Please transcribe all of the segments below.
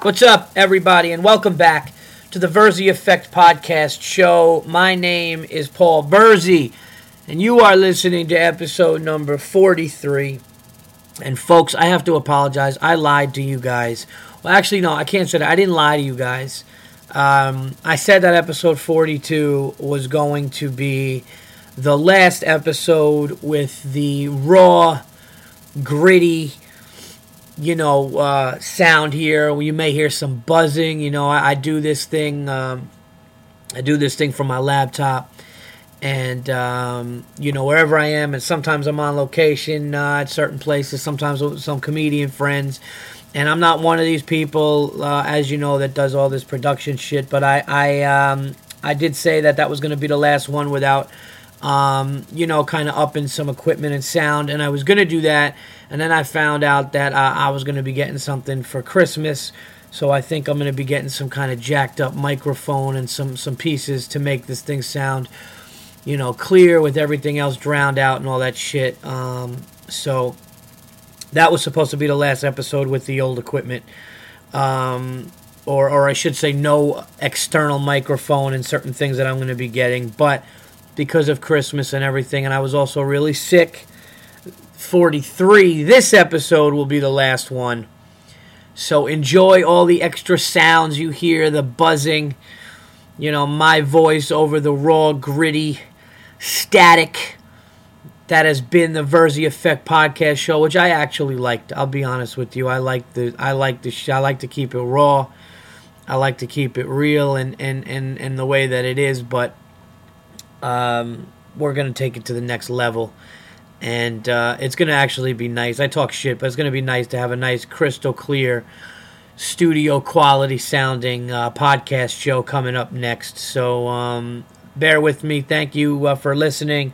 What's up, everybody, and welcome back to the Verzi Effect Podcast Show. My name is Paul Verzi, and you are listening to episode number 43. And, folks, I have to apologize. I lied to you guys. Well, actually, no, I can't say that. I didn't lie to you guys. Um, I said that episode 42 was going to be the last episode with the raw, gritty, you know, uh, sound here. You may hear some buzzing. You know, I, I do this thing. Um, I do this thing from my laptop, and um, you know, wherever I am, and sometimes I'm on location uh, at certain places. Sometimes with some comedian friends, and I'm not one of these people, uh, as you know, that does all this production shit. But I, I, um, I did say that that was going to be the last one without um, you know, kind of upping some equipment and sound. And I was going to do that. And then I found out that uh, I was going to be getting something for Christmas. So I think I'm going to be getting some kind of jacked up microphone and some, some pieces to make this thing sound, you know, clear with everything else drowned out and all that shit. Um, so that was supposed to be the last episode with the old equipment. Um, or, or I should say, no external microphone and certain things that I'm going to be getting. But because of Christmas and everything, and I was also really sick. 43. This episode will be the last one. So enjoy all the extra sounds you hear, the buzzing, you know, my voice over the raw, gritty, static that has been the Verzi Effect podcast show, which I actually liked. I'll be honest with you. I like the I like the I like to keep it raw. I like to keep it real and and and, and the way that it is, but um, we're to take it to the next level. And uh, it's going to actually be nice. I talk shit, but it's going to be nice to have a nice, crystal clear, studio quality sounding uh, podcast show coming up next. So um, bear with me. Thank you uh, for listening.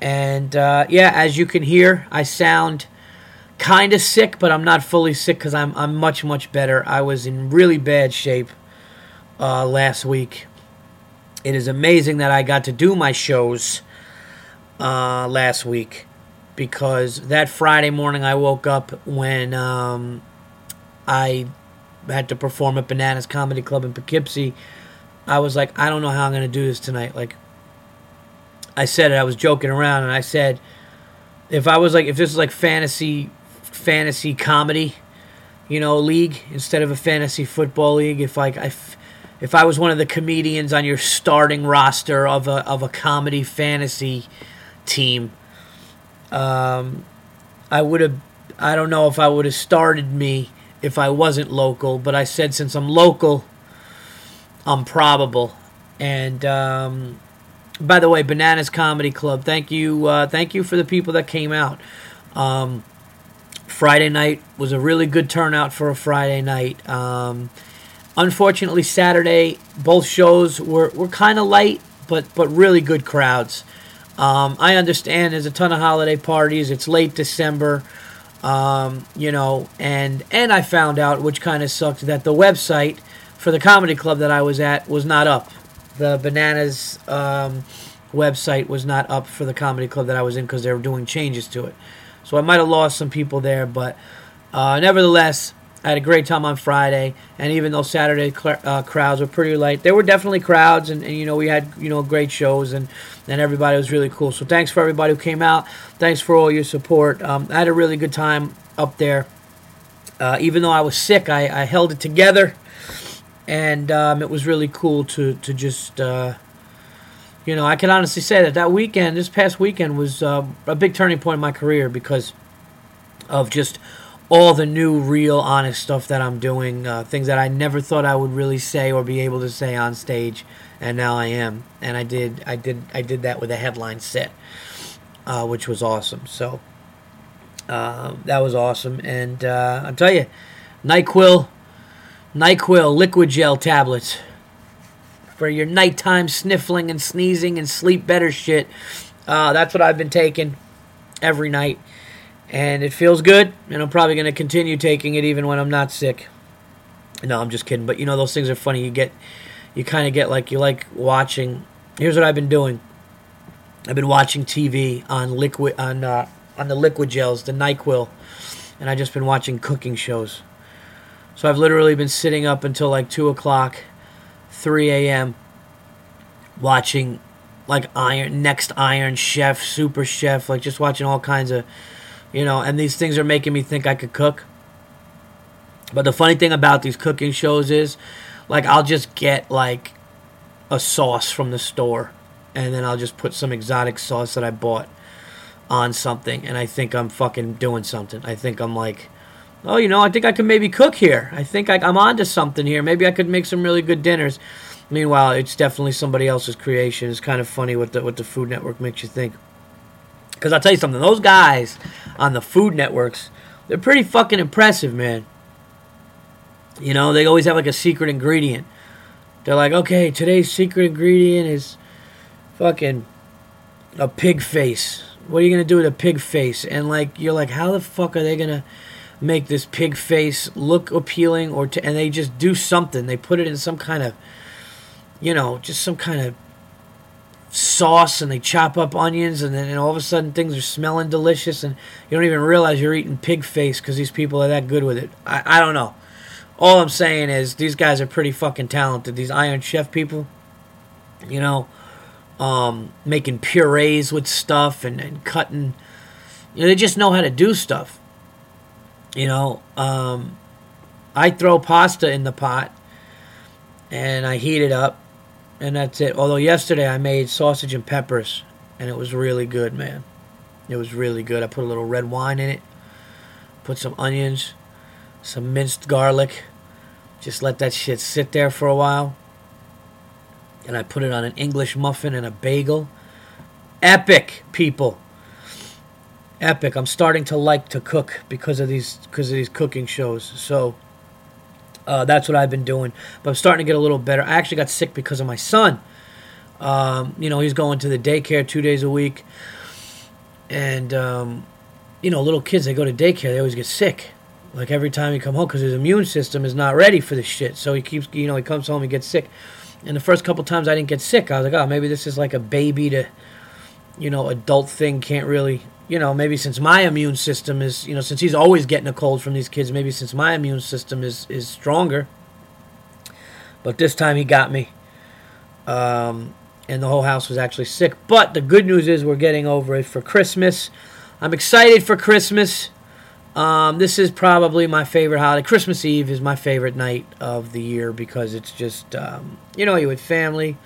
And uh, yeah, as you can hear, I sound kind of sick, but I'm not fully sick because I'm, I'm much, much better. I was in really bad shape uh, last week it is amazing that I got to do my shows uh, last week because that Friday morning I woke up when um, I had to perform at Bananas Comedy Club in Poughkeepsie. I was like, I don't know how I'm going to do this tonight. Like, I said it, I was joking around, and I said, if I was like, if this is like fantasy, fantasy comedy, you know, league instead of a fantasy football league, if like I, f- if I was one of the comedians on your starting roster of a of a comedy fantasy team, um, I would have. I don't know if I would have started me if I wasn't local, but I said since I'm local, I'm probable. And um, by the way, Bananas Comedy Club, thank you, uh, thank you for the people that came out. Um, Friday night was a really good turnout for a Friday night. Um, Unfortunately, Saturday both shows were, were kind of light, but but really good crowds. Um, I understand there's a ton of holiday parties. It's late December, um, you know, and and I found out, which kind of sucked, that the website for the comedy club that I was at was not up. The Bananas um, website was not up for the comedy club that I was in because they were doing changes to it. So I might have lost some people there, but uh, nevertheless, I had a great time on Friday, and even though Saturday uh, crowds were pretty light, there were definitely crowds, and, and, you know we had you know great shows, and and everybody was really cool. So thanks for everybody who came out. Thanks for all your support. Um, I had a really good time up there. Uh, even though I was sick, I, I held it together, and um, it was really cool to to just uh, you know I can honestly say that that weekend, this past weekend, was uh, a big turning point in my career because of just all the new, real, honest stuff that I'm doing, uh, things that I never thought I would really say or be able to say on stage, and now I am. And I did, I did, I did that with a headline set, uh, which was awesome. So uh, that was awesome, and uh, I'll tell you, Nyquil, Nyquil liquid gel tablets for your nighttime sniffling and sneezing and sleep better shit. Uh, that's what I've been taking every night and it feels good, and I'm probably going to continue taking it even when I'm not sick. No, I'm just kidding. But you know, those things are funny. You get, you kind of get like you like watching. Here's what I've been doing. I've been watching TV on liquid on uh, on the liquid gels, the Nyquil, and I've just been watching cooking shows. So I've literally been sitting up until like 2 o'clock, 3 a.m., watching like Iron, Next Iron Chef, Super Chef, like just watching all kinds of, you know, and these things are making me think I could cook. But the funny thing about these cooking shows is, like, I'll just get like a sauce from the store, and then I'll just put some exotic sauce that I bought on something, and I think I'm fucking doing something. I think I'm like, oh, you know, I think I could maybe cook here. I think I, I'm onto something here. Maybe I could make some really good dinners. Meanwhile, it's definitely somebody else's creation. It's kind of funny what the what the Food Network makes you think. Because I'll tell you something, those guys on the Food Networks, they're pretty fucking impressive, man. You know, they always have like a secret ingredient. They're like, okay, today's secret ingredient is fucking a pig face. What are you gonna do with a pig face? And like, you're like, how the fuck are they gonna make this pig face look appealing? Or t-? and they just do something. They put it in some kind of, you know, just some kind of sauce, and they chop up onions, and then and all of a sudden things are smelling delicious, and you don't even realize you're eating pig face because these people are that good with it. I, I don't know. All I'm saying is these guys are pretty fucking talented. These Iron Chef people, you know, um, making purees with stuff and, and cutting. You know, they just know how to do stuff. You know, um, I throw pasta in the pot and I heat it up, and that's it. Although yesterday I made sausage and peppers, and it was really good, man. It was really good. I put a little red wine in it, put some onions, some minced garlic, just let that shit sit there for a while. And I put it on an English muffin and a bagel. Epic, people. Epic. I'm starting to like to cook because of these because of these cooking shows. So uh, that's what I've been doing. But I'm starting to get a little better. I actually got sick because of my son. Um, you know, he's going to the daycare two days a week. And, um, you know, little kids, they go to daycare, they always get sick. Like every time he come home, because his immune system is not ready for this shit. So he keeps, you know, he comes home, he gets sick. And the first couple times I didn't get sick, I was like, oh, maybe this is like a baby to, you know, adult thing. Can't really, you know, maybe since my immune system is, you know, since he's always getting a cold from these kids, maybe since my immune system is is stronger. But this time he got me, um, and the whole house was actually sick. But the good news is we're getting over it for Christmas. I'm excited for Christmas. Um, this is probably my favorite holiday. Christmas Eve is my favorite night of the year because it's just, um, you know, you're with family,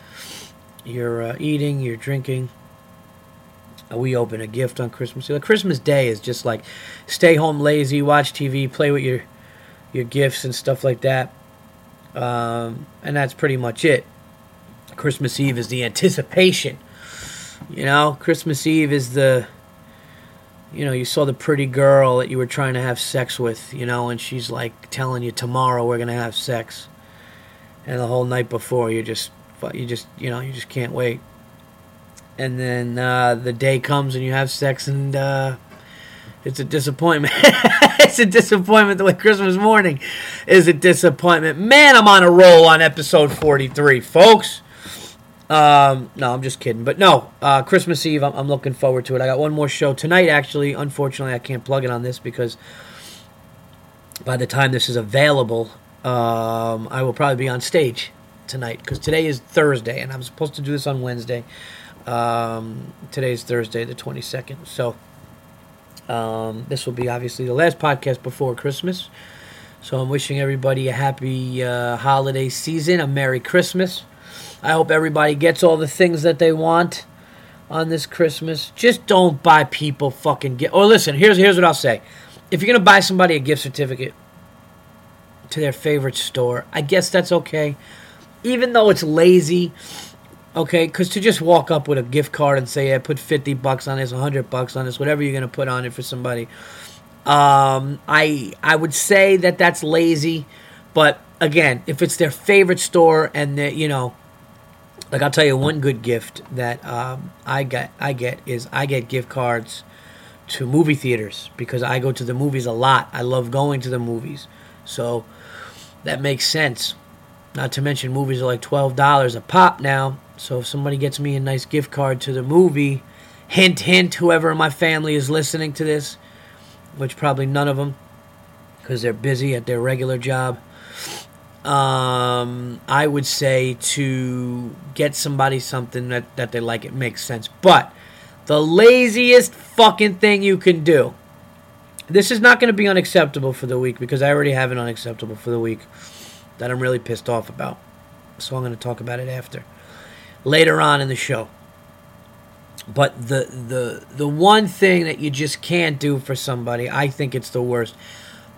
you're uh, eating, you're drinking. We open a gift on Christmas. Like Christmas Day is just like stay home lazy, watch TV, play with your your gifts and stuff like that. Um, and that's pretty much it. Christmas Eve is the anticipation. You know, Christmas Eve is the you know, you saw the pretty girl that you were trying to have sex with, you know, and she's like telling you tomorrow we're going to have sex. And the whole night before you just you just, you know, you just can't wait. And then uh, the day comes and you have sex and uh, it's a disappointment. it's a disappointment the way Christmas morning is a disappointment. Man, I'm on a roll on episode 43, folks. Um, no, I'm just kidding. But no, uh, Christmas Eve, I'm, I'm, looking forward to it. I got one more show tonight, actually. Unfortunately, I can't plug it on this because by the time this is available, um, I will probably be on stage tonight because today is Thursday and I'm supposed to do this on Wednesday. Um, today is Thursday, the 22nd. So um, this will be obviously the last podcast before Christmas. So I'm wishing everybody a happy uh, holiday season, a Merry Christmas. I hope everybody gets all the things that they want on this Christmas. Just don't buy people fucking get. Or listen, here's here's what I'll say. If you're gonna buy somebody a gift certificate to their favorite store, I guess that's okay. Even though it's lazy, okay, because to just walk up with a gift card and say, "I put fifty bucks on this, hundred bucks on this, whatever you're gonna put on it for somebody," um, I I would say that that's lazy. But again, if it's their favorite store and they you know like I'll tell you one good gift that um, I get I get is I get gift cards to movie theaters because I go to the movies a lot. I love going to the movies, so that makes sense. Not to mention movies are like twelve dollars a pop now. So if somebody gets me a nice gift card to the movie, hint hint, whoever in my family is listening to this, which probably none of them. because they're busy at their regular job. Um, I would say to get somebody something that, that they like, it makes sense. But the laziest fucking thing you can do. This is not going to be unacceptable for the week because I already have an unacceptable for the week that I'm really pissed off about. So I'm going to talk about it after. Later on in the show. But the the the one thing that you just can't do for somebody, I think it's the worst.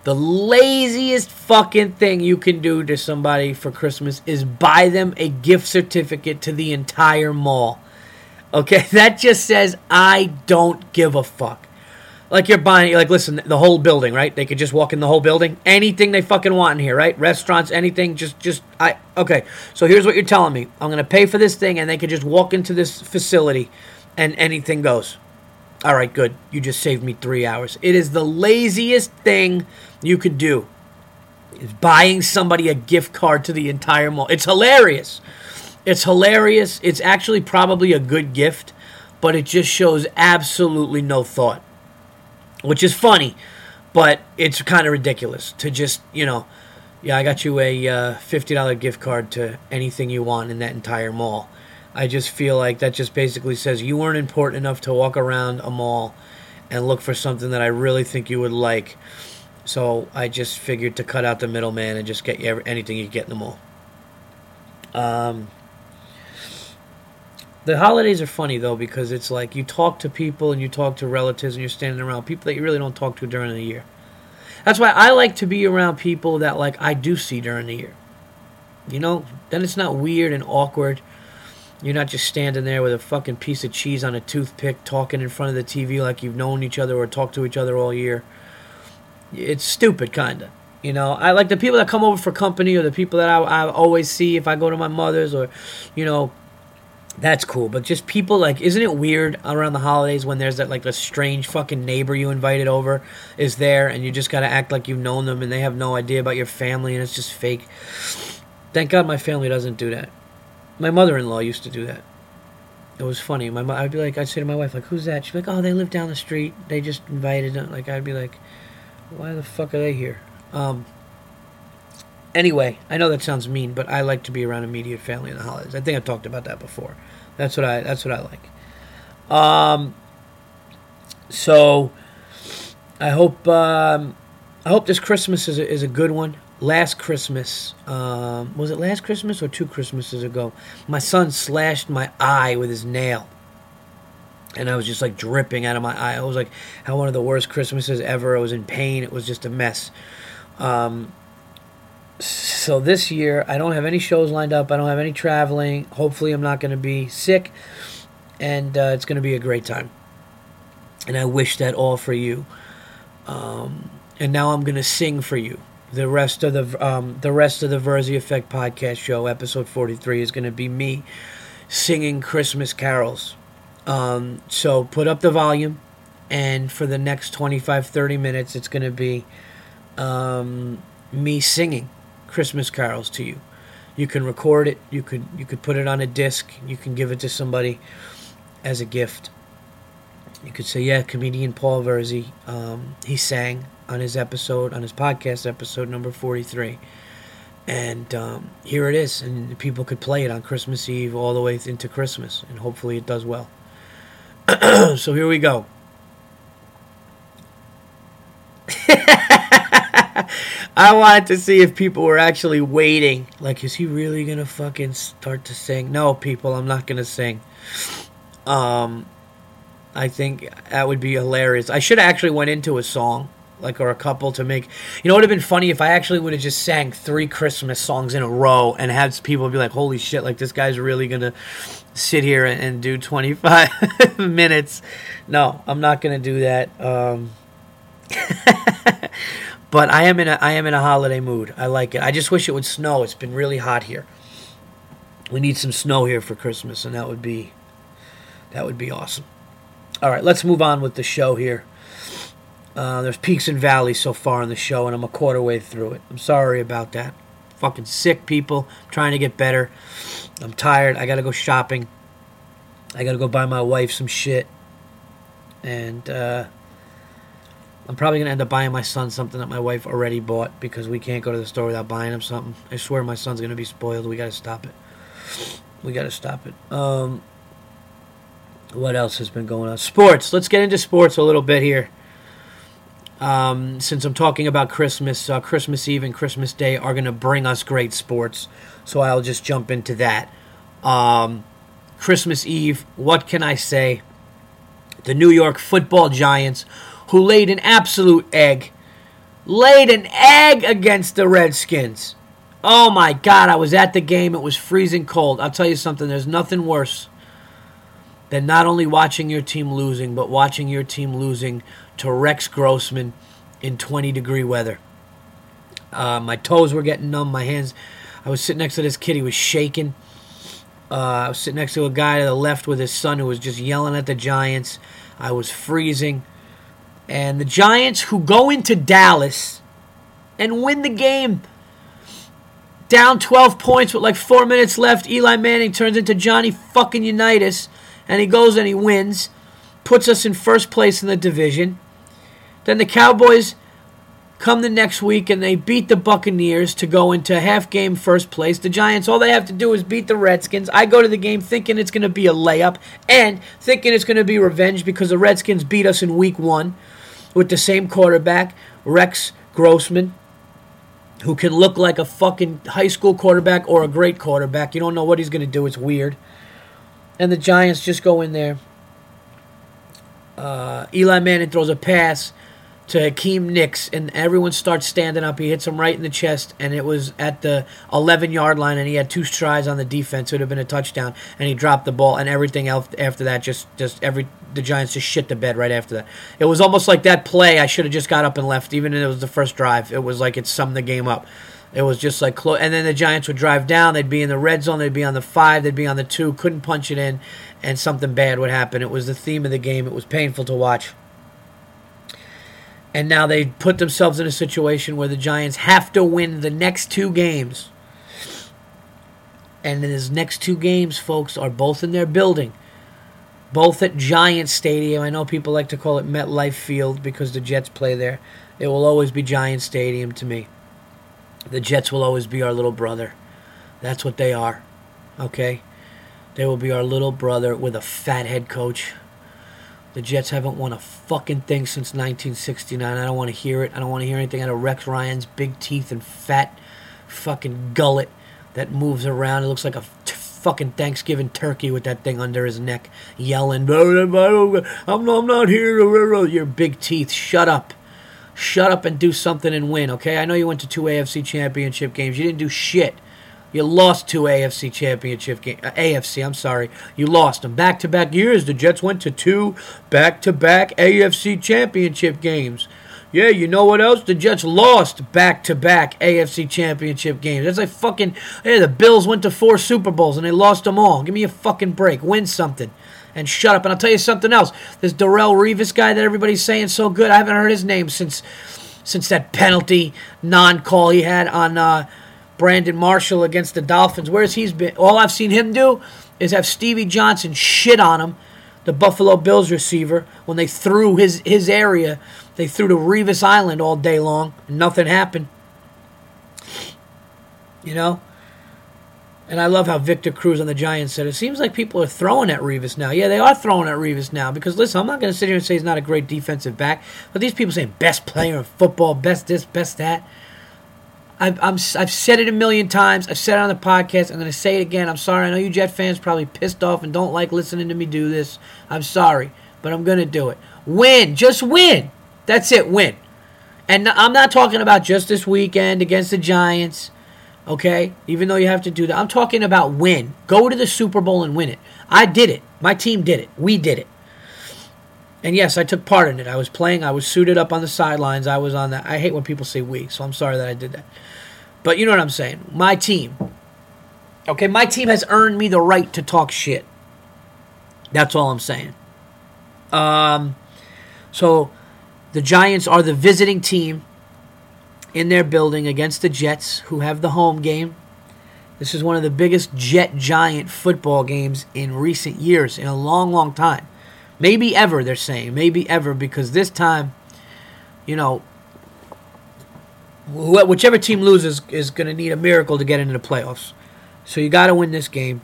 The laziest fucking thing you can do to somebody for Christmas is buy them a gift certificate to the entire mall. Okay, that just says I don't give a fuck. Like you're buying, like listen, the whole building, right? They could just walk in the whole building, anything they fucking want in here, right? Restaurants, anything, just, just, I, okay. So here's what you're telling me: I'm gonna pay for this thing, and they could just walk into this facility, and anything goes. All right, good. You just saved me three hours. It is the laziest thing you could do. Is buying somebody a gift card to the entire mall. It's hilarious. It's hilarious. It's actually probably a good gift, but it just shows absolutely no thought which is funny, but it's kind of ridiculous to just, you know, yeah, I got you a uh, $50 gift card to anything you want in that entire mall. I just feel like that just basically says you weren't important enough to walk around a mall and look for something that I really think you would like. So I just figured to cut out the middleman and just get you anything you get in the mall. Um, the holidays are funny though because it's like you talk to people and you talk to relatives and you're standing around people that you really don't talk to during the year. That's why I like to be around people that like I do see during the year. You know, then it's not weird and awkward. You're not just standing there with a fucking piece of cheese on a toothpick talking in front of the TV like you've known each other or talked to each other all year. It's stupid, kind of. You know, I like the people that come over for company or the people that I, I always see if I go to my mother's or, you know, that's cool, but just people like, isn't it weird around the holidays when there's that like a strange fucking neighbor you invited over is there, and you just gotta act like you've known them, and they have no idea about your family, and it's just fake. Thank God my family doesn't do that. My mother-in-law used to do that. It was funny. My I'd be like, I'd say to my wife, like, "Who's that?" She'd be like, "Oh, they live down the street. They just invited them." Like, I'd be like, "Why the fuck are they here?" Um. Anyway, I know that sounds mean, but I like to be around immediate family in the holidays. I think I've talked about that before. That's what I. That's what I like. Um. So, I hope. Um, I hope this Christmas is a, is a good one. Last Christmas, um, was it last Christmas or two Christmases ago? My son slashed my eye with his nail, and I was just like dripping out of my eye. I was like, "How one of the worst Christmases ever." I was in pain. It was just a mess. Um, so this year I don't have any shows lined up. I don't have any traveling. Hopefully, I'm not going to be sick, and uh, it's going to be a great time. And I wish that all for you. Um, and now I'm going to sing for you. The rest of the um, the rest of the Verzi Effect podcast show, episode 43, is going to be me singing Christmas carols. Um, so put up the volume, and for the next 25, 30 minutes, it's going to be um, me singing Christmas carols to you. You can record it. You could you could put it on a disc. You can give it to somebody as a gift. You could say, yeah, comedian Paul Verzi, um, he sang on his episode, on his podcast episode number 43. And um, here it is. And people could play it on Christmas Eve all the way into Christmas. And hopefully it does well. so here we go. I wanted to see if people were actually waiting. Like, is he really gonna fucking start to sing? No, people, I'm not gonna sing. Um, I think that would be hilarious. I should have actually went into a song, like or a couple to make. You know, it would have been funny if I actually would have just sang three Christmas songs in a row and had people be like, "Holy shit! Like this guy's really gonna sit here and, and do 25 minutes." No, I'm not gonna do that. Um, But I am in a I am in a holiday mood. I like it. I just wish it would snow. It's been really hot here. We need some snow here for Christmas, and that would be that would be awesome. All right, let's move on with the show here. Uh, there's peaks and valleys so far in the show, and I'm a quarter way through it. I'm sorry about that. Fucking sick people. I'm trying to get better. I'm tired. I gotta go shopping. I gotta go buy my wife some shit. And uh, I'm probably gonna end up buying my son something that my wife already bought because we can't go to the store without buying him something. I swear my son's gonna be spoiled. We gotta stop it. We gotta stop it. Um, what else has been going on? Sports. Let's get into sports a little bit here. Um, since I'm talking about Christmas, uh, Christmas Eve and Christmas Day are going to bring us great sports. So I'll just jump into that. Um, Christmas Eve, what can I say? The New York football giants, who laid an absolute egg, laid an egg against the Redskins. Oh my God, I was at the game. It was freezing cold. I'll tell you something, there's nothing worse than not only watching your team losing, but watching your team losing to Rex Grossman in 20 degree weather. Uh, my toes were getting numb. My hands. I was sitting next to this kid. He was shaking. Uh, I was sitting next to a guy to the left with his son who was just yelling at the Giants. I was freezing. And the Giants, who go into Dallas and win the game down 12 points with like four minutes left, Eli Manning turns into Johnny fucking Unitas and he goes and he wins, puts us in first place in the division. Then the Cowboys come the next week and they beat the Buccaneers to go into half game first place. The Giants, all they have to do is beat the Redskins. I go to the game thinking it's going to be a layup and thinking it's going to be revenge because the Redskins beat us in week one with the same quarterback, Rex Grossman. Who can look like a fucking high school quarterback or a great quarterback. You don't know what he's going to do. It's weird and the Giants just go in there. Uh, Eli Manning throws a pass to Hakeem Nicks, and everyone starts standing up. He hits him right in the chest, and it was at the 11 yard line, and he had two strides on the defense. It would have been a touchdown, and he dropped the ball, and everything else after that just just every the Giants just shit the bed right after that. It was almost like that play. I should have just got up and left, even if it was the first drive. It was like it summed the game up. It was just like close. And then the Giants would drive down. They'd be in the red zone. They'd be on the five. They'd be on the two. Couldn't punch it in, and something bad would happen. It was the theme of the game. It was painful to watch. And now they put themselves in a situation where the Giants have to win the next two games. And in these next two games, folks, are both in their building. Both at Giant Stadium. I know people like to call it MetLife Field because the Jets play there. It will always be Giant Stadium to me. The Jets will always be our little brother. That's what they are. Okay? They will be our little brother with a fat head coach. The Jets haven't won a fucking thing since 1969. I don't want to hear it. I don't want to hear anything out of Rex Ryan's big teeth and fat fucking gullet that moves around. It looks like a fucking Thanksgiving turkey with that thing under his neck, yelling, I'm not, I'm not here. Your big teeth. Shut up shut up and do something and win, okay? I know you went to two AFC championship games. You didn't do shit. You lost two AFC championship games. Uh, AFC, I'm sorry. You lost them back to back years. The Jets went to two back to back AFC championship games. Yeah, you know what else? The Jets lost back to back AFC championship games. That's like fucking. Hey, the Bills went to four Super Bowls and they lost them all. Give me a fucking break. Win something and shut up. And I'll tell you something else. This Darrelle Revis guy that everybody's saying so good. I haven't heard his name since since that penalty non-call he had on uh, Brandon Marshall against the Dolphins. Where's he's been? All I've seen him do is have Stevie Johnson shit on him, the Buffalo Bills receiver, when they threw his his area. They threw to Revis Island all day long, and nothing happened. You know, and I love how Victor Cruz on the Giants said it seems like people are throwing at Revis now. Yeah, they are throwing at Revis now because listen, I'm not going to sit here and say he's not a great defensive back, but these people saying best player in football, best this, best that. I've, I'm, I've said it a million times. I've said it on the podcast. I'm going to say it again. I'm sorry. I know you Jet fans probably pissed off and don't like listening to me do this. I'm sorry, but I'm going to do it. Win, just win. That's it. Win. And I'm not talking about just this weekend against the Giants okay? Even though you have to do that. I'm talking about win. Go to the Super Bowl and win it. I did it. My team did it. We did it. And yes, I took part in it. I was playing. I was suited up on the sidelines. I was on that. I hate when people say we, so I'm sorry that I did that. But you know what I'm saying. My team. Okay, my team has earned me the right to talk shit. That's all I'm saying. Um, so the Giants are the visiting team in their building against the Jets, who have the home game. This is one of the biggest Jet Giant football games in recent years, in a long, long time. Maybe ever, they're saying. Maybe ever, because this time you know, whichever team loses is going to need a miracle to get into the playoffs. So you got to win this game.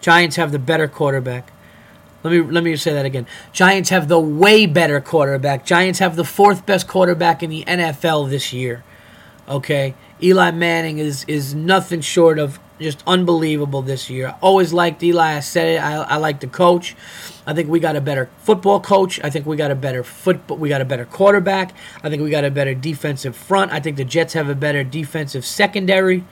Giants have the better quarterback. Let me let me say that again. Giants have the way better quarterback. Giants have the fourth best quarterback in the NFL this year. Okay, Eli Manning is is nothing short of just unbelievable this year. I always liked Eli. I said it. I, I like the coach. I think we got a better football coach. I think we got a better football. We got a better quarterback. I think we got a better defensive front. I think the Jets have a better defensive secondary.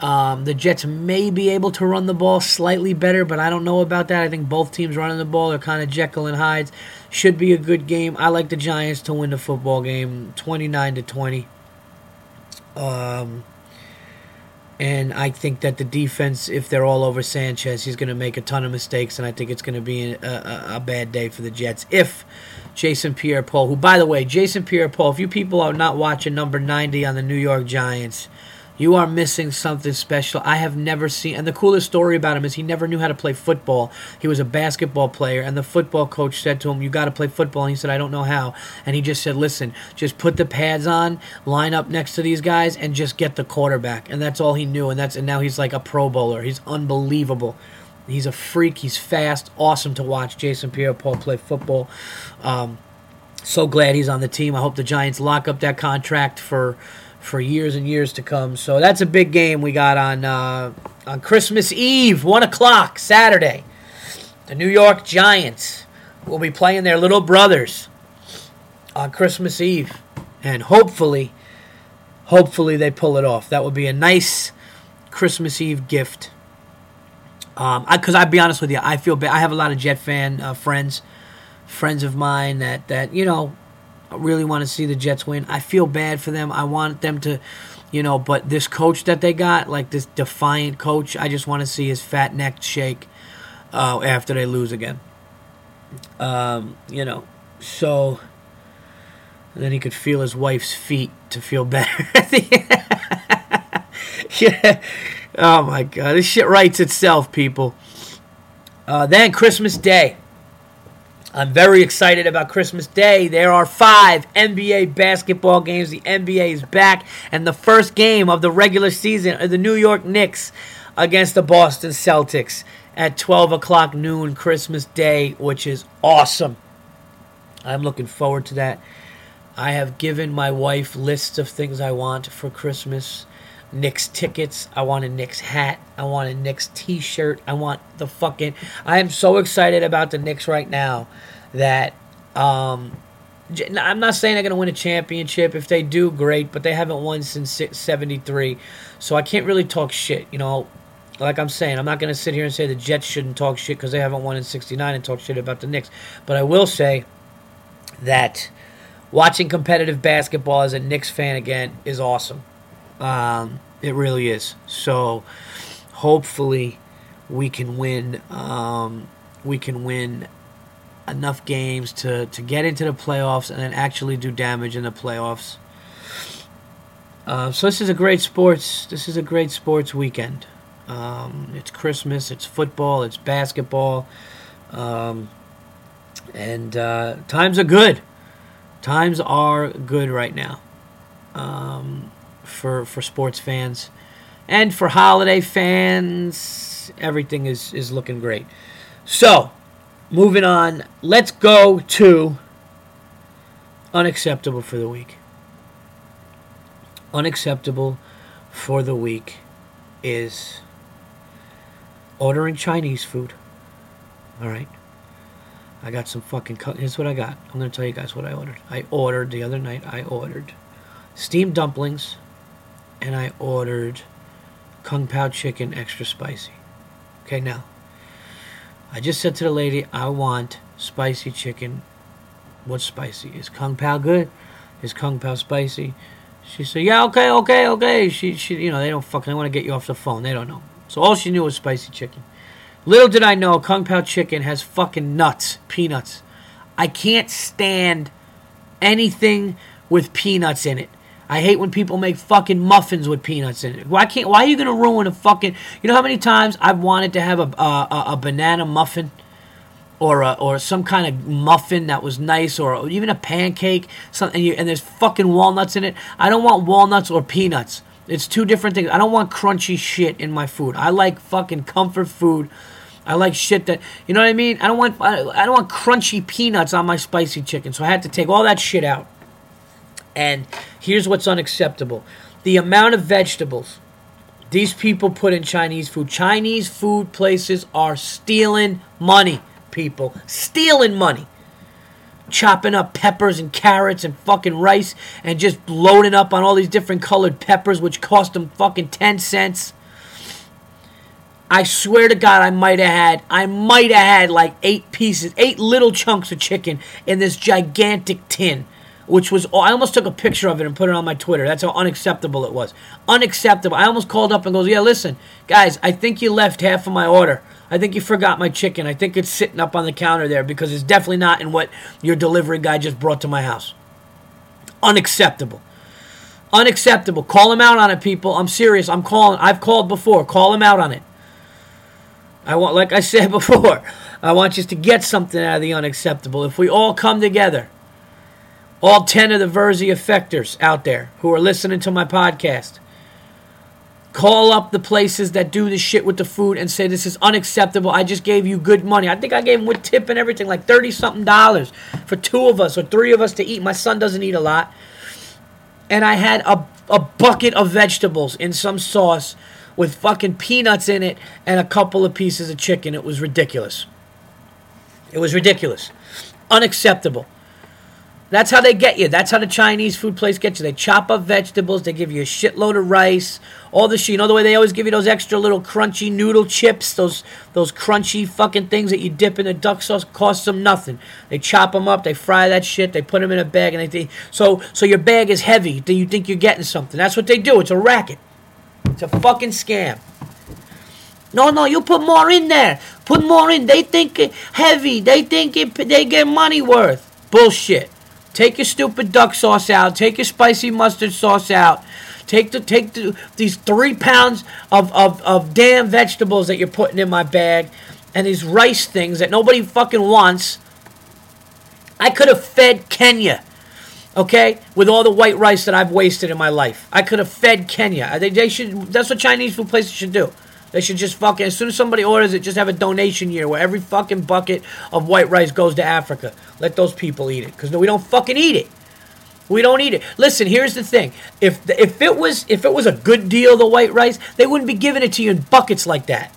Um, the Jets may be able to run the ball slightly better, but I don't know about that. I think both teams running the ball are kind of Jekyll and Hyde. Should be a good game. I like the Giants to win the football game, twenty nine to twenty. Um, and I think that the defense, if they're all over Sanchez, he's going to make a ton of mistakes, and I think it's going to be a, a, a, bad day for the Jets. If Jason Pierre Paul, who, by the way, Jason Pierre Paul, if you people are not watching number 90 on the New York Giants, you are missing something special. I have never seen, and the coolest story about him is he never knew how to play football. He was a basketball player, and the football coach said to him, "You got to play football." And he said, "I don't know how." And he just said, "Listen, just put the pads on, line up next to these guys, and just get the quarterback." And that's all he knew. And that's and now he's like a Pro Bowler. He's unbelievable. He's a freak. He's fast. Awesome to watch Jason Pierre-Paul play football. Um, so glad he's on the team. I hope the Giants lock up that contract for for years and years to come. So that's a big game we got on uh, on Christmas Eve, one o'clock Saturday. The New York Giants will be playing their little brothers on Christmas Eve, and hopefully, hopefully they pull it off. That would be a nice Christmas Eve gift. Um, because I'd be honest with you, I feel bad. I have a lot of Jet fan uh, friends, friends of mine that that you know really want to see the Jets win. I feel bad for them. I want them to, you know, but this coach that they got, like this defiant coach, I just want to see his fat neck shake uh, after they lose again. Um, you know, so then he could feel his wife's feet to feel better. yeah. Oh my God, this shit writes itself, people. Uh, then Christmas Day. I'm very excited about Christmas Day. There are five NBA basketball games. The NBA is back, and the first game of the regular season are the New York Knicks against the Boston Celtics at 12 o'clock noon Christmas Day, which is awesome. I'm looking forward to that. I have given my wife lists of things I want for Christmas. Knicks tickets. I want a Knicks hat. I want a Knicks t-shirt. I want the fucking I am so excited about the Knicks right now that um I'm not saying they're going to win a championship. If they do, great, but they haven't won since 73. So I can't really talk shit, you know. Like I'm saying, I'm not going to sit here and say the Jets shouldn't talk shit because they haven't won in 69 and talk shit about the Knicks. But I will say that watching competitive basketball as a Knicks fan again is awesome. Um, it really is. So hopefully we can win. Um, we can win enough games to, to get into the playoffs and then actually do damage in the playoffs. Uh, so this is a great sports. This is a great sports weekend. Um, it's Christmas. It's football. It's basketball. Um, and uh, times are good. Times are good right now. Um, for for sports fans and for holiday fans. Everything is is looking great. So, moving on, let's go to unacceptable for the week. Unacceptable for the week is ordering Chinese food. All right. I got some fucking. Here's what I got. I'm going to tell you guys what I ordered. I ordered the other night, I ordered steamed dumplings and I ordered Kung Pao chicken extra spicy. Okay, now, I just said to the lady, I want spicy chicken. What's spicy? Is Kung Pao good? Is Kung Pao spicy? She said, yeah, okay, okay, okay. She, she, you know, they don't fucking, they want to get you off the phone. They don't know. So all she knew was spicy chicken. Little did I know, Kung Pao chicken has fucking nuts, peanuts. I can't stand anything with peanuts in it. I hate when people make fucking muffins with peanuts in it. Why can't? Why are you gonna ruin a fucking? You know how many times I've wanted to have a a, a banana muffin, or a, or some kind of muffin that was nice, or even a pancake, something, and, you, and there's fucking walnuts in it. I don't want walnuts or peanuts. It's two different things. I don't want crunchy shit in my food. I like fucking comfort food. I like shit that you know what I mean. I don't want I, I don't want crunchy peanuts on my spicy chicken. So I had to take all that shit out. And here's what's unacceptable: the amount of vegetables these people put in Chinese food. Chinese food places are stealing money, people. Stealing money. Chopping up peppers and carrots and fucking rice and just loading up on all these different colored peppers, which cost them fucking 10 cents. I swear to God, I might have had, I might have had like eight pieces, eight little chunks of chicken in this gigantic tin which was oh, I almost took a picture of it and put it on my Twitter. That's how unacceptable it was. Unacceptable. I almost called up and goes, "Yeah, listen, guys, I think you left half of my order. I think you forgot my chicken. I think it's sitting up on the counter there because it's definitely not in what your delivery guy just brought to my house." Unacceptable. Unacceptable. Call him out on it, people. I'm serious. I'm calling. I've called before. Call him out on it. I want, like I said before, I want you to get something out of the unacceptable. If we all come together all 10 of the Verzi effectors out there who are listening to my podcast. Call up the places that do the shit with the food and say this is unacceptable. I just gave you good money. I think I gave them with tip and everything, like 30 something dollars for two of us or three of us to eat. My son doesn't eat a lot. And I had a, a bucket of vegetables in some sauce with fucking peanuts in it and a couple of pieces of chicken. It was ridiculous. It was ridiculous. Unacceptable. That's how they get you. That's how the Chinese food place gets you. They chop up vegetables. They give you a shitload of rice. All the shit. You know the way they always give you those extra little crunchy noodle chips. Those those crunchy fucking things that you dip in the duck sauce cost them nothing. They chop them up. They fry that shit. They put them in a bag and they so so your bag is heavy. Do you think you're getting something? That's what they do. It's a racket. It's a fucking scam. No, no, you put more in there. Put more in. They think it heavy. They think it, they get money worth. Bullshit. Take your stupid duck sauce out. Take your spicy mustard sauce out. Take the take the, these three pounds of, of, of damn vegetables that you're putting in my bag and these rice things that nobody fucking wants. I could have fed Kenya, okay, with all the white rice that I've wasted in my life. I could have fed Kenya. They, they should. That's what Chinese food places should do. They should just fucking, as soon as somebody orders it, just have a donation year where every fucking bucket of white rice goes to Africa. Let those people eat it. Because we don't fucking eat it. We don't eat it. Listen, here's the thing. If if it was if it was a good deal, the white rice, they wouldn't be giving it to you in buckets like that.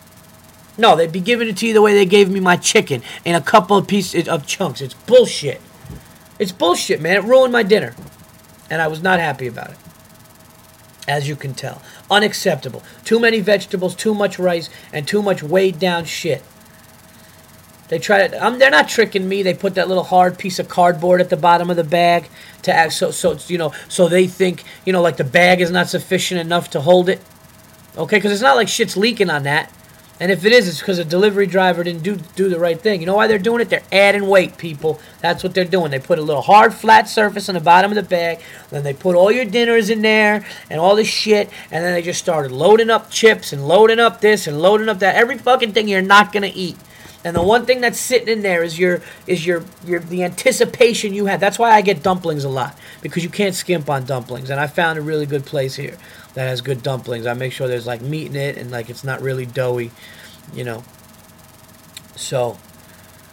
No, they'd be giving it to you the way they gave me my chicken in a couple of pieces of chunks. It's bullshit. It's bullshit, man. It ruined my dinner. And I was not happy about it. As you can tell. Unacceptable. Too many vegetables, too much rice, and too much weighed down shit. They try to. Um, they're not tricking me. They put that little hard piece of cardboard at the bottom of the bag to act so so you know so they think you know like the bag is not sufficient enough to hold it. Okay, because it's not like shit's leaking on that. And if it is, it's because a delivery driver didn't do do the right thing. You know why they're doing it? They're adding weight, people. That's what they're doing. They put a little hard, flat surface on the bottom of the bag. Then they put all your dinners in there and all this shit. And then they just started loading up chips and loading up this and loading up that. Every fucking thing you're not gonna eat. And the one thing that's sitting in there is your is your your the anticipation you had. That's why I get dumplings a lot because you can't skimp on dumplings. And I found a really good place here that has good dumplings. I make sure there's like meat in it and like it's not really doughy, you know. So,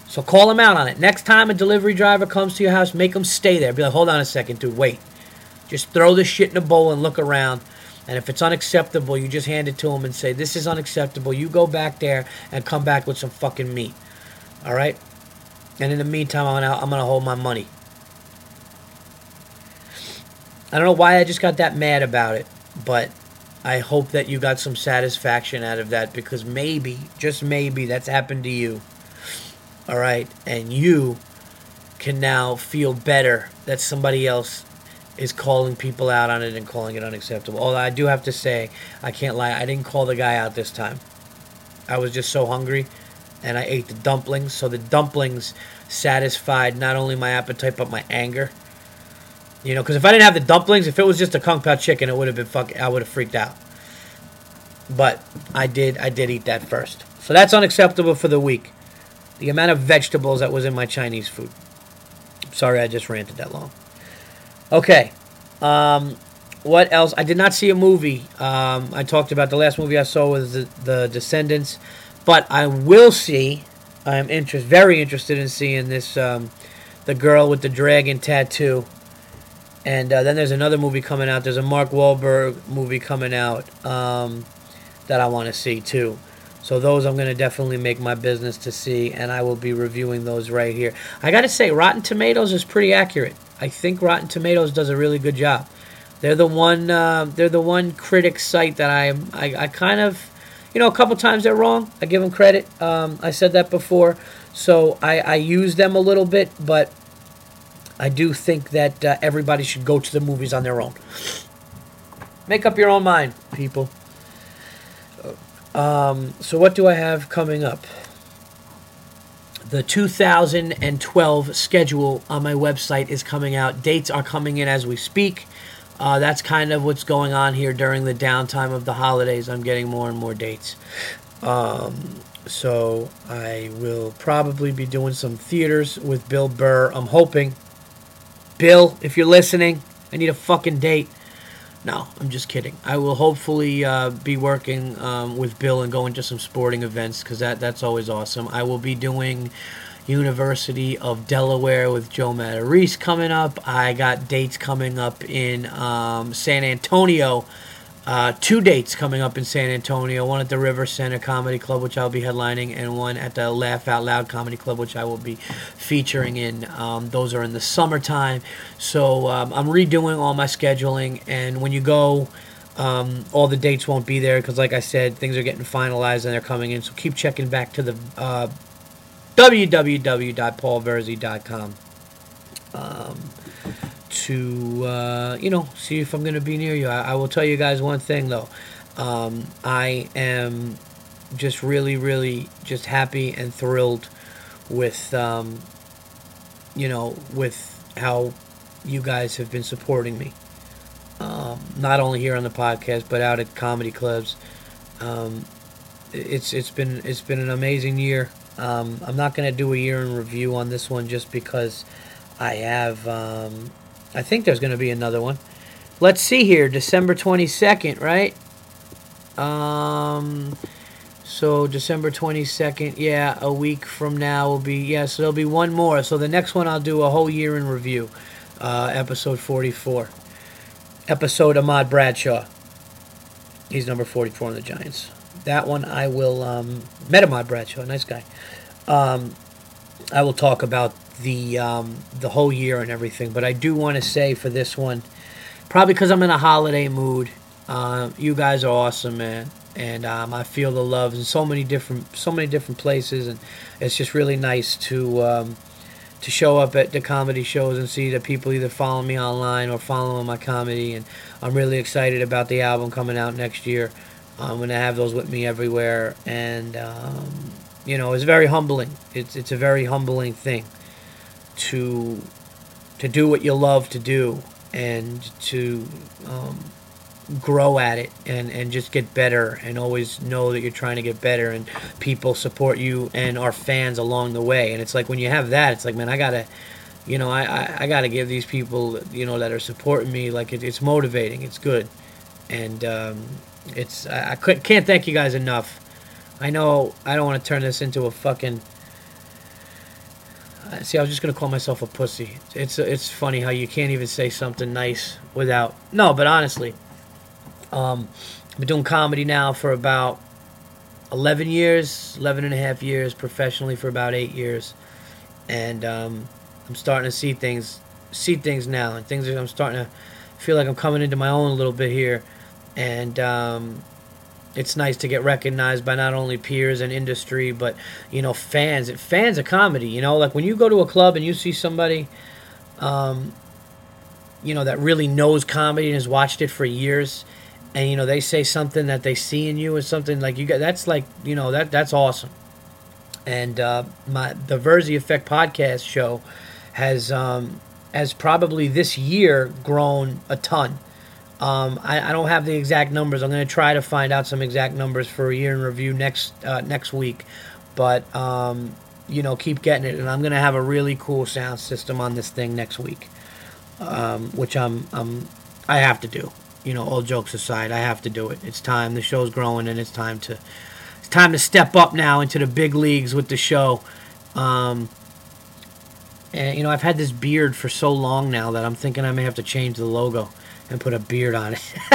so call them out on it. Next time a delivery driver comes to your house, make them stay there. Be like, hold on a second, dude, wait. Just throw this shit in a bowl and look around. And if it's unacceptable, you just hand it to them and say, this is unacceptable. You go back there and come back with some fucking meat. All right? And in the meantime, I'm gonna, I'm gonna hold my money. I don't know why I just got that mad about it but I hope that you got some satisfaction out of that because maybe, just maybe, that's happened to you. All right, and you can now feel better that somebody else is calling people out on it and calling it unacceptable. Although I do have to say, I can't lie, I didn't call the guy out this time. I was just so hungry and I ate the dumplings. So the dumplings satisfied not only my appetite but my anger. You know, because if I didn't have the dumplings, if it was just a kung pao chicken, it would have been fuck. I would have freaked out. But I did. I did eat that first. So that's unacceptable for the week. The amount of vegetables that was in my Chinese food. Sorry, I just ranted that long. Okay. Um, what else? I did not see a movie. Um, I talked about the last movie I saw was the, the Descendants, but I will see. I'm interest, very interested in seeing this. Um, the girl with the dragon tattoo. And uh, then there's another movie coming out. There's a Mark Wahlberg movie coming out um, that I want to see too. So those I'm going to definitely make my business to see, and I will be reviewing those right here. I got to say, Rotten Tomatoes is pretty accurate. I think Rotten Tomatoes does a really good job. They're the one. Uh, they're the one critic site that I, I, I kind of, you know, a couple times they're wrong. I give them credit. Um, I said that before, so I, I use them a little bit, but I do think that uh, everybody should go to the movies on their own. Make up your own mind, people. Um, so, what do I have coming up? The 2012 schedule on my website is coming out. Dates are coming in as we speak. Uh, that's kind of what's going on here during the downtime of the holidays. I'm getting more and more dates. Um, so I will probably be doing some theaters with Bill Burr. I'm hoping. Bill, if you're listening, I need a fucking date. No, I'm just kidding. I will hopefully uh, be working um, with Bill and going to some sporting events because that, that's always awesome. I will be doing University of Delaware with Joe Matarese coming up. I got dates coming up in um, San Antonio. Uh, two dates coming up in San Antonio. One at the River Center Comedy Club, which I'll be headlining, and one at the Laugh Out Loud Comedy Club, which I will be featuring in. Um, those are in the summertime. So um, I'm redoing all my scheduling, and when you go, um, all the dates won't be there because, like I said, things are getting finalized and they're coming in. So keep checking back to the uh, www.paulverzi.com to uh, you know see if I'm going to be near you. I, I, will tell you guys one thing though. Um, I am just really, really just happy and thrilled with um, you know with how you guys have been supporting me. Um, not only here on the podcast, but out at comedy clubs. Um, it's it's been it's been an amazing year. Um, I'm not going to do a year in review on this one just because I have. I think there's going to be another one. Let's see here, December 22nd, right? Um, so December 22nd, yeah, a week from now will be yeah. So there'll be one more. So the next one I'll do a whole year in review, uh, episode 44, episode Ahmad Bradshaw. He's number 44 on the Giants. That one I will um, met Ahmad Bradshaw, nice guy. Um, I will talk about the um, the whole year and everything, but I do want to say for this one, probably because I'm in a holiday mood. Uh, you guys are awesome, man, and um, I feel the love in so many different so many different places, and it's just really nice to um, to show up at the comedy shows and see that people either follow me online or following my comedy, and I'm really excited about the album coming out next year. I'm gonna have those with me everywhere, and um, you know, it's very humbling. It's it's a very humbling thing to to do what you love to do and to um, grow at it and, and just get better and always know that you're trying to get better and people support you and are fans along the way and it's like when you have that it's like man i gotta you know i, I, I gotta give these people you know that are supporting me like it, it's motivating it's good and um, it's i, I can't thank you guys enough I know I don't want to turn this into a fucking. See, I was just gonna call myself a pussy. It's it's funny how you can't even say something nice without. No, but honestly, um, I've been doing comedy now for about 11 years, 11 and a half years, professionally for about eight years, and um, I'm starting to see things, see things now, and things. I'm starting to feel like I'm coming into my own a little bit here, and um, it's nice to get recognized by not only peers and industry, but you know fans. Fans of comedy. You know, like when you go to a club and you see somebody, um, you know, that really knows comedy and has watched it for years, and you know they say something that they see in you or something like you got. That's like you know that that's awesome. And uh, my the Verzi Effect podcast show has um, has probably this year grown a ton um, I, I, don't have the exact numbers. I'm going to try to find out some exact numbers for a year in review next uh, next week. But um, you know, keep getting it. And I'm gonna have a really cool sound system on this thing next week, um, which I'm I'm I have to do. You know, all jokes aside, I have to do it. It's time. The show's growing, and it's time to it's time to step up now into the big leagues with the show. Um, and you know, I've had this beard for so long now that I'm thinking I may have to change the logo and put a beard on it.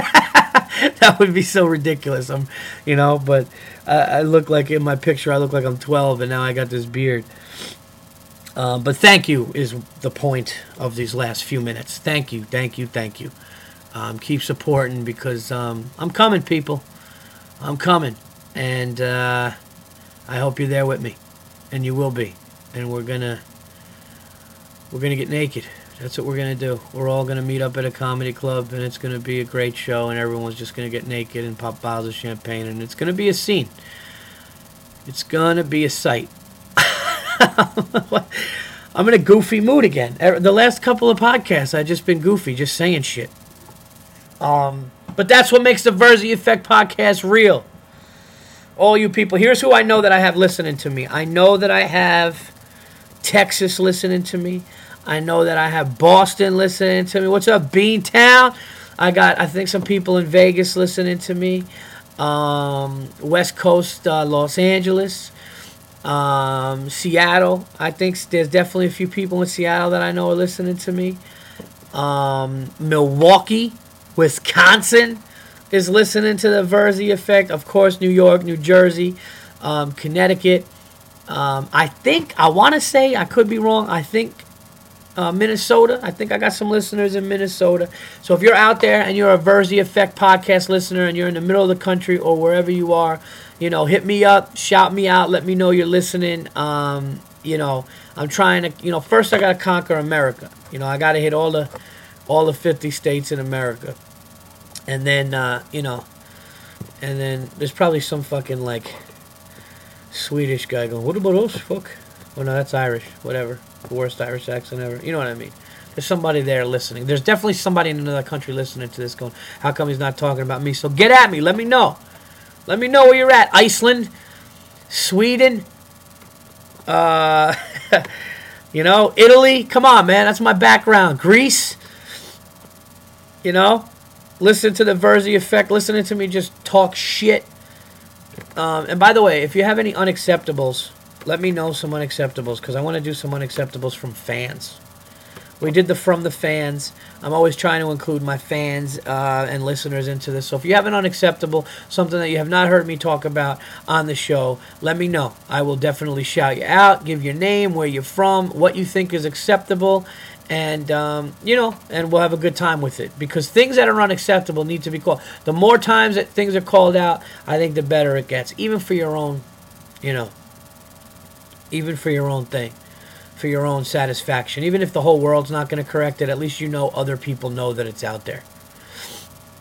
that would be so ridiculous. I'm, you know, but I, I, look like in my picture, I look like I'm 12, and now I got this beard. Uh, but thank you is the point of these last few minutes. Thank you, thank you, thank you. Um, keep supporting because um, I'm coming, people. I'm coming, and uh, I hope you're there with me, and you will be, and we're gonna we're gonna get naked. That's what we're gonna do. We're all gonna meet up at a comedy club, and it's gonna be a great show, and everyone's just gonna get naked and pop bottles of champagne, and it's gonna be a scene. It's gonna be a sight. I'm in a goofy mood again. The last couple of podcasts, I've just been goofy, just saying shit. Um, but that's what makes the Verzi Effect podcast real. All you people, here's who I know that I have listening to me. I know that I have Texas listening to me. I know that I have Boston listening to me. What's up, Beantown? I got, I think, some people in Vegas listening to me. Um, West Coast, uh, Los Angeles, um, Seattle. I think there's definitely a few people in Seattle that I know are listening to me. Um, Milwaukee, Wisconsin is listening to the Verzi Effect. Of course, New York, New Jersey, um, Connecticut. Um, I think, I want to say, I could be wrong. I think uh, Minnesota. I think I got some listeners in Minnesota. So if you're out there and you're a Verzi Effect podcast listener and you're in the middle of the country or wherever you are, you know, hit me up, shout me out, let me know you're listening. Um, you know, I'm trying to, you know, first I got to conquer America. You know, I got to hit all the all the 50 states in America. And then, uh, you know, and then there's probably some fucking like Swedish guy going, "What about us? Fuck." Oh no, that's Irish. Whatever the worst Irish accent ever. You know what I mean? There's somebody there listening. There's definitely somebody in another country listening to this going, how come he's not talking about me? So get at me. Let me know. Let me know where you're at. Iceland, Sweden, uh, you know, Italy. Come on, man. That's my background. Greece. You know, listen to the Verzi effect. Listening to me just talk shit. Um, and by the way, if you have any unacceptables, let me know some unacceptables because I want to do some unacceptables from fans. We did the from the fans. I'm always trying to include my fans uh, and listeners into this. So if you have an unacceptable, something that you have not heard me talk about on the show, let me know. I will definitely shout you out, give your name, where you're from, what you think is acceptable, and um, you know, and we'll have a good time with it. Because things that are unacceptable need to be called. The more times that things are called out, I think the better it gets, even for your own, you know, even for your own thing, for your own satisfaction. Even if the whole world's not going to correct it, at least you know other people know that it's out there.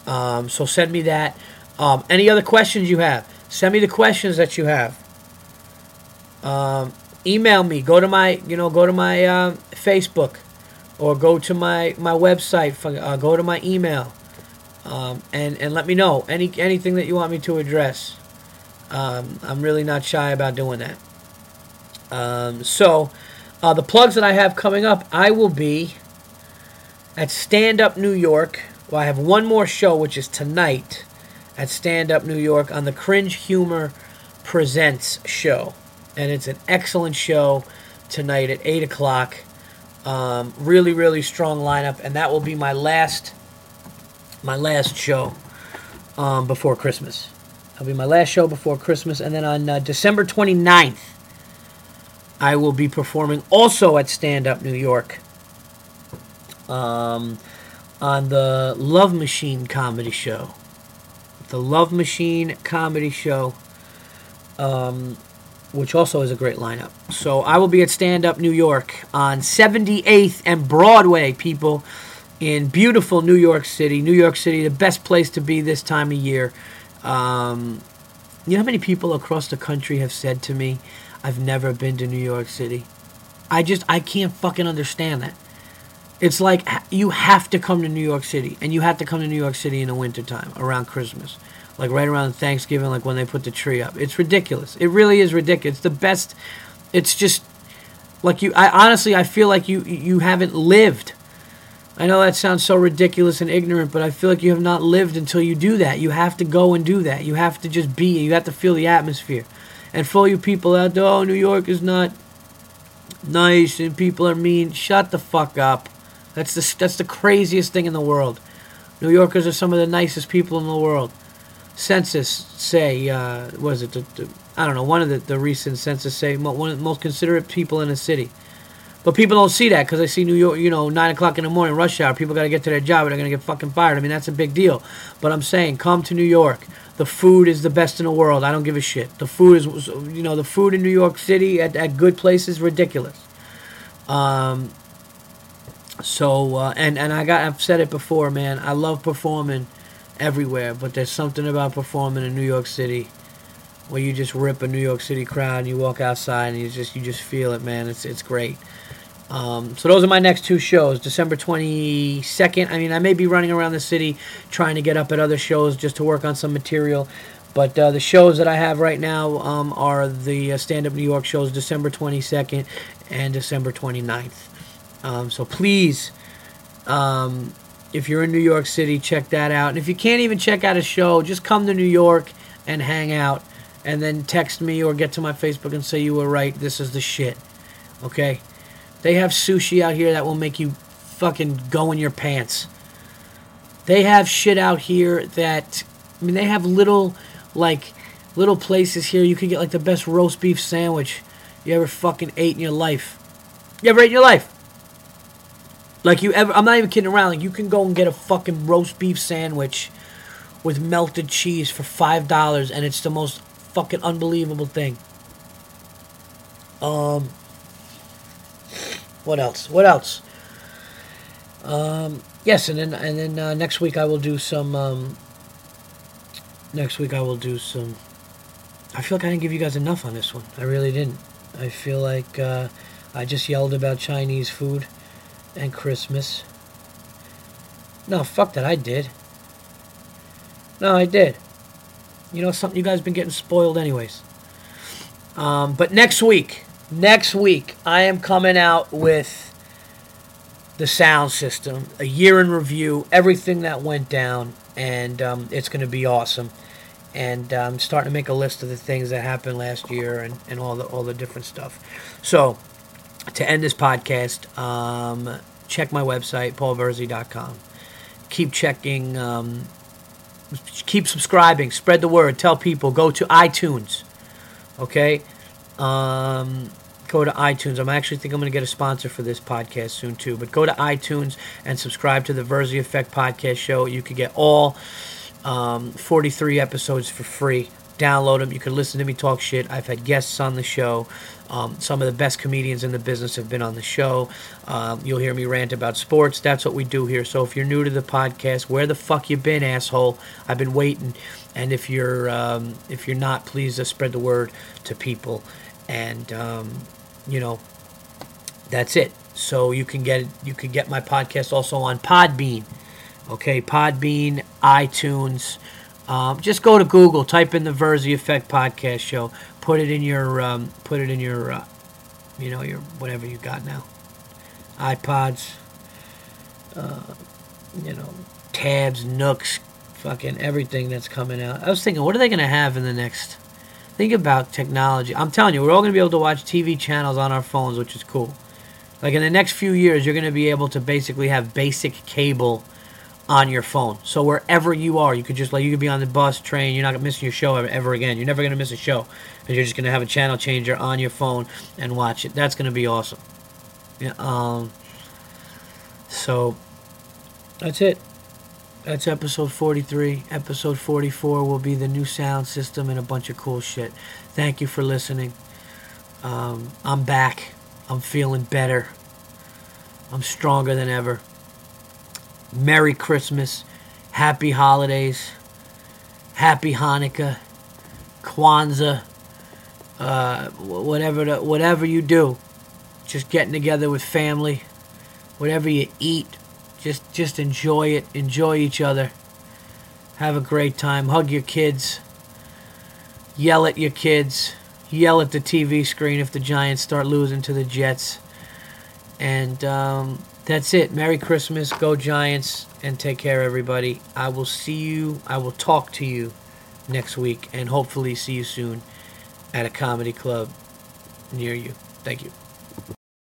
Um, so send me that. Um, any other questions you have? Send me the questions that you have. Um, email me. Go to my, you know, go to my uh, Facebook, or go to my my website. Uh, go to my email, um, and and let me know any anything that you want me to address. Um, I'm really not shy about doing that. Um, so, uh, the plugs that I have coming up, I will be at Stand Up New York. Well, I have one more show, which is tonight at Stand Up New York on the Cringe Humor Presents show. And it's an excellent show tonight at 8 o'clock. Um, really, really strong lineup. And that will be my last my last show um, before Christmas. That'll be my last show before Christmas. And then on uh, December 29th, I will be performing also at Stand Up New York um, on the Love Machine comedy show. The Love Machine comedy show, um, which also is a great lineup. So I will be at Stand Up New York on 78th and Broadway, people, in beautiful New York City. New York City, the best place to be this time of year. Um, you know how many people across the country have said to me, I've never been to New York City. I just I can't fucking understand that. It's like you have to come to New York City, and you have to come to New York City in the wintertime around Christmas, like right around Thanksgiving, like when they put the tree up. It's ridiculous. It really is ridiculous. It's the best. it's just like you. I honestly, I feel like you you haven't lived. I know that sounds so ridiculous and ignorant, but I feel like you have not lived until you do that. You have to go and do that. You have to just be. You have to feel the atmosphere. And for all you people out there, oh, New York is not nice and people are mean. Shut the fuck up. That's the that's the craziest thing in the world. New Yorkers are some of the nicest people in the world. Census say, uh, was it the, the, I don't know, one of the, the recent census say one of the most considerate people in the city. But people don't see that because they see New York, you know, 9 o'clock in the morning, rush hour. People got to get to their job or they're going to get fucking fired. I mean, that's a big deal. But I'm saying, come to New York. The food is the best in the world. I don't give a shit. The food is, you know, the food in New York City at, at good places, ridiculous. Um, so, uh, and, and I got, I've said it before, man. I love performing everywhere, but there's something about performing in New York City where you just rip a New York City crowd and you walk outside and you just you just feel it, man. It's it's great. Um, so those are my next two shows, December 22nd. I mean, I may be running around the city trying to get up at other shows just to work on some material. But uh, the shows that I have right now um, are the uh, Stand Up New York shows, December 22nd and December 29th. Um, so please, um, if you're in New York City, check that out. And if you can't even check out a show, just come to New York and hang out. And then text me or get to my Facebook and say you were right. This is the shit. Okay? They have sushi out here that will make you fucking go in your pants. They have shit out here that I mean they have little like little places here you can get like the best roast beef sandwich you ever fucking ate in your life. You ever ate in your life? Like you ever I'm not even kidding around, like you can go and get a fucking roast beef sandwich with melted cheese for five dollars and it's the most fucking unbelievable thing. Um what else? What else? Um, yes, and then and then uh, next week I will do some. Um, next week I will do some. I feel like I didn't give you guys enough on this one. I really didn't. I feel like uh, I just yelled about Chinese food and Christmas. No, fuck that. I did. No, I did. You know something? You guys been getting spoiled, anyways. Um, but next week, next week, I am coming out with the sound system, a year in review, everything that went down, and um, it's going to be awesome. And I'm um, starting to make a list of the things that happened last year and, and all the all the different stuff. So, to end this podcast, um, check my website, paulverzi.com. Keep checking, um, keep subscribing, spread the word, tell people, go to iTunes. Okay? Um, go to iTunes. I'm actually think I'm going to get a sponsor for this podcast soon too. But go to iTunes and subscribe to the Verzi Effect podcast show. You could get all um, 43 episodes for free. Download them. You can listen to me talk shit. I've had guests on the show. Um, some of the best comedians in the business have been on the show. Um, you'll hear me rant about sports. That's what we do here. So if you're new to the podcast, where the fuck you been, asshole? I've been waiting. And if you're um, if you're not, please uh, spread the word to people. And um, you know, that's it. So you can get you can get my podcast also on Podbean. Okay, Podbean, iTunes. Um, just go to Google, type in the Verzi Effect podcast show, put it in your um, put it in your uh, you know your whatever you got now, iPods, uh, you know, tabs, nooks, fucking everything that's coming out. I was thinking, what are they gonna have in the next? Think about technology. I'm telling you, we're all going to be able to watch TV channels on our phones, which is cool. Like in the next few years, you're going to be able to basically have basic cable on your phone. So wherever you are, you could just like you could be on the bus, train. You're not missing your show ever, ever again. You're never going to miss a show because you're just going to have a channel changer on your phone and watch it. That's going to be awesome. Yeah. Um. So that's it. That's episode 43. Episode 44 will be the new sound system and a bunch of cool shit. Thank you for listening. Um, I'm back. I'm feeling better. I'm stronger than ever. Merry Christmas. Happy holidays. Happy Hanukkah. Kwanzaa. Uh, whatever, the, whatever you do. Just getting together with family. Whatever you eat just just enjoy it. Enjoy each other. Have a great time. Hug your kids. Yell at your kids. yell at the TV screen if the Giants start losing to the Jets. And um, that's it. Merry Christmas. Go Giants. And take care, everybody. I will see you. I will talk to you next week. And hopefully see you soon at a comedy club near you. Thank you.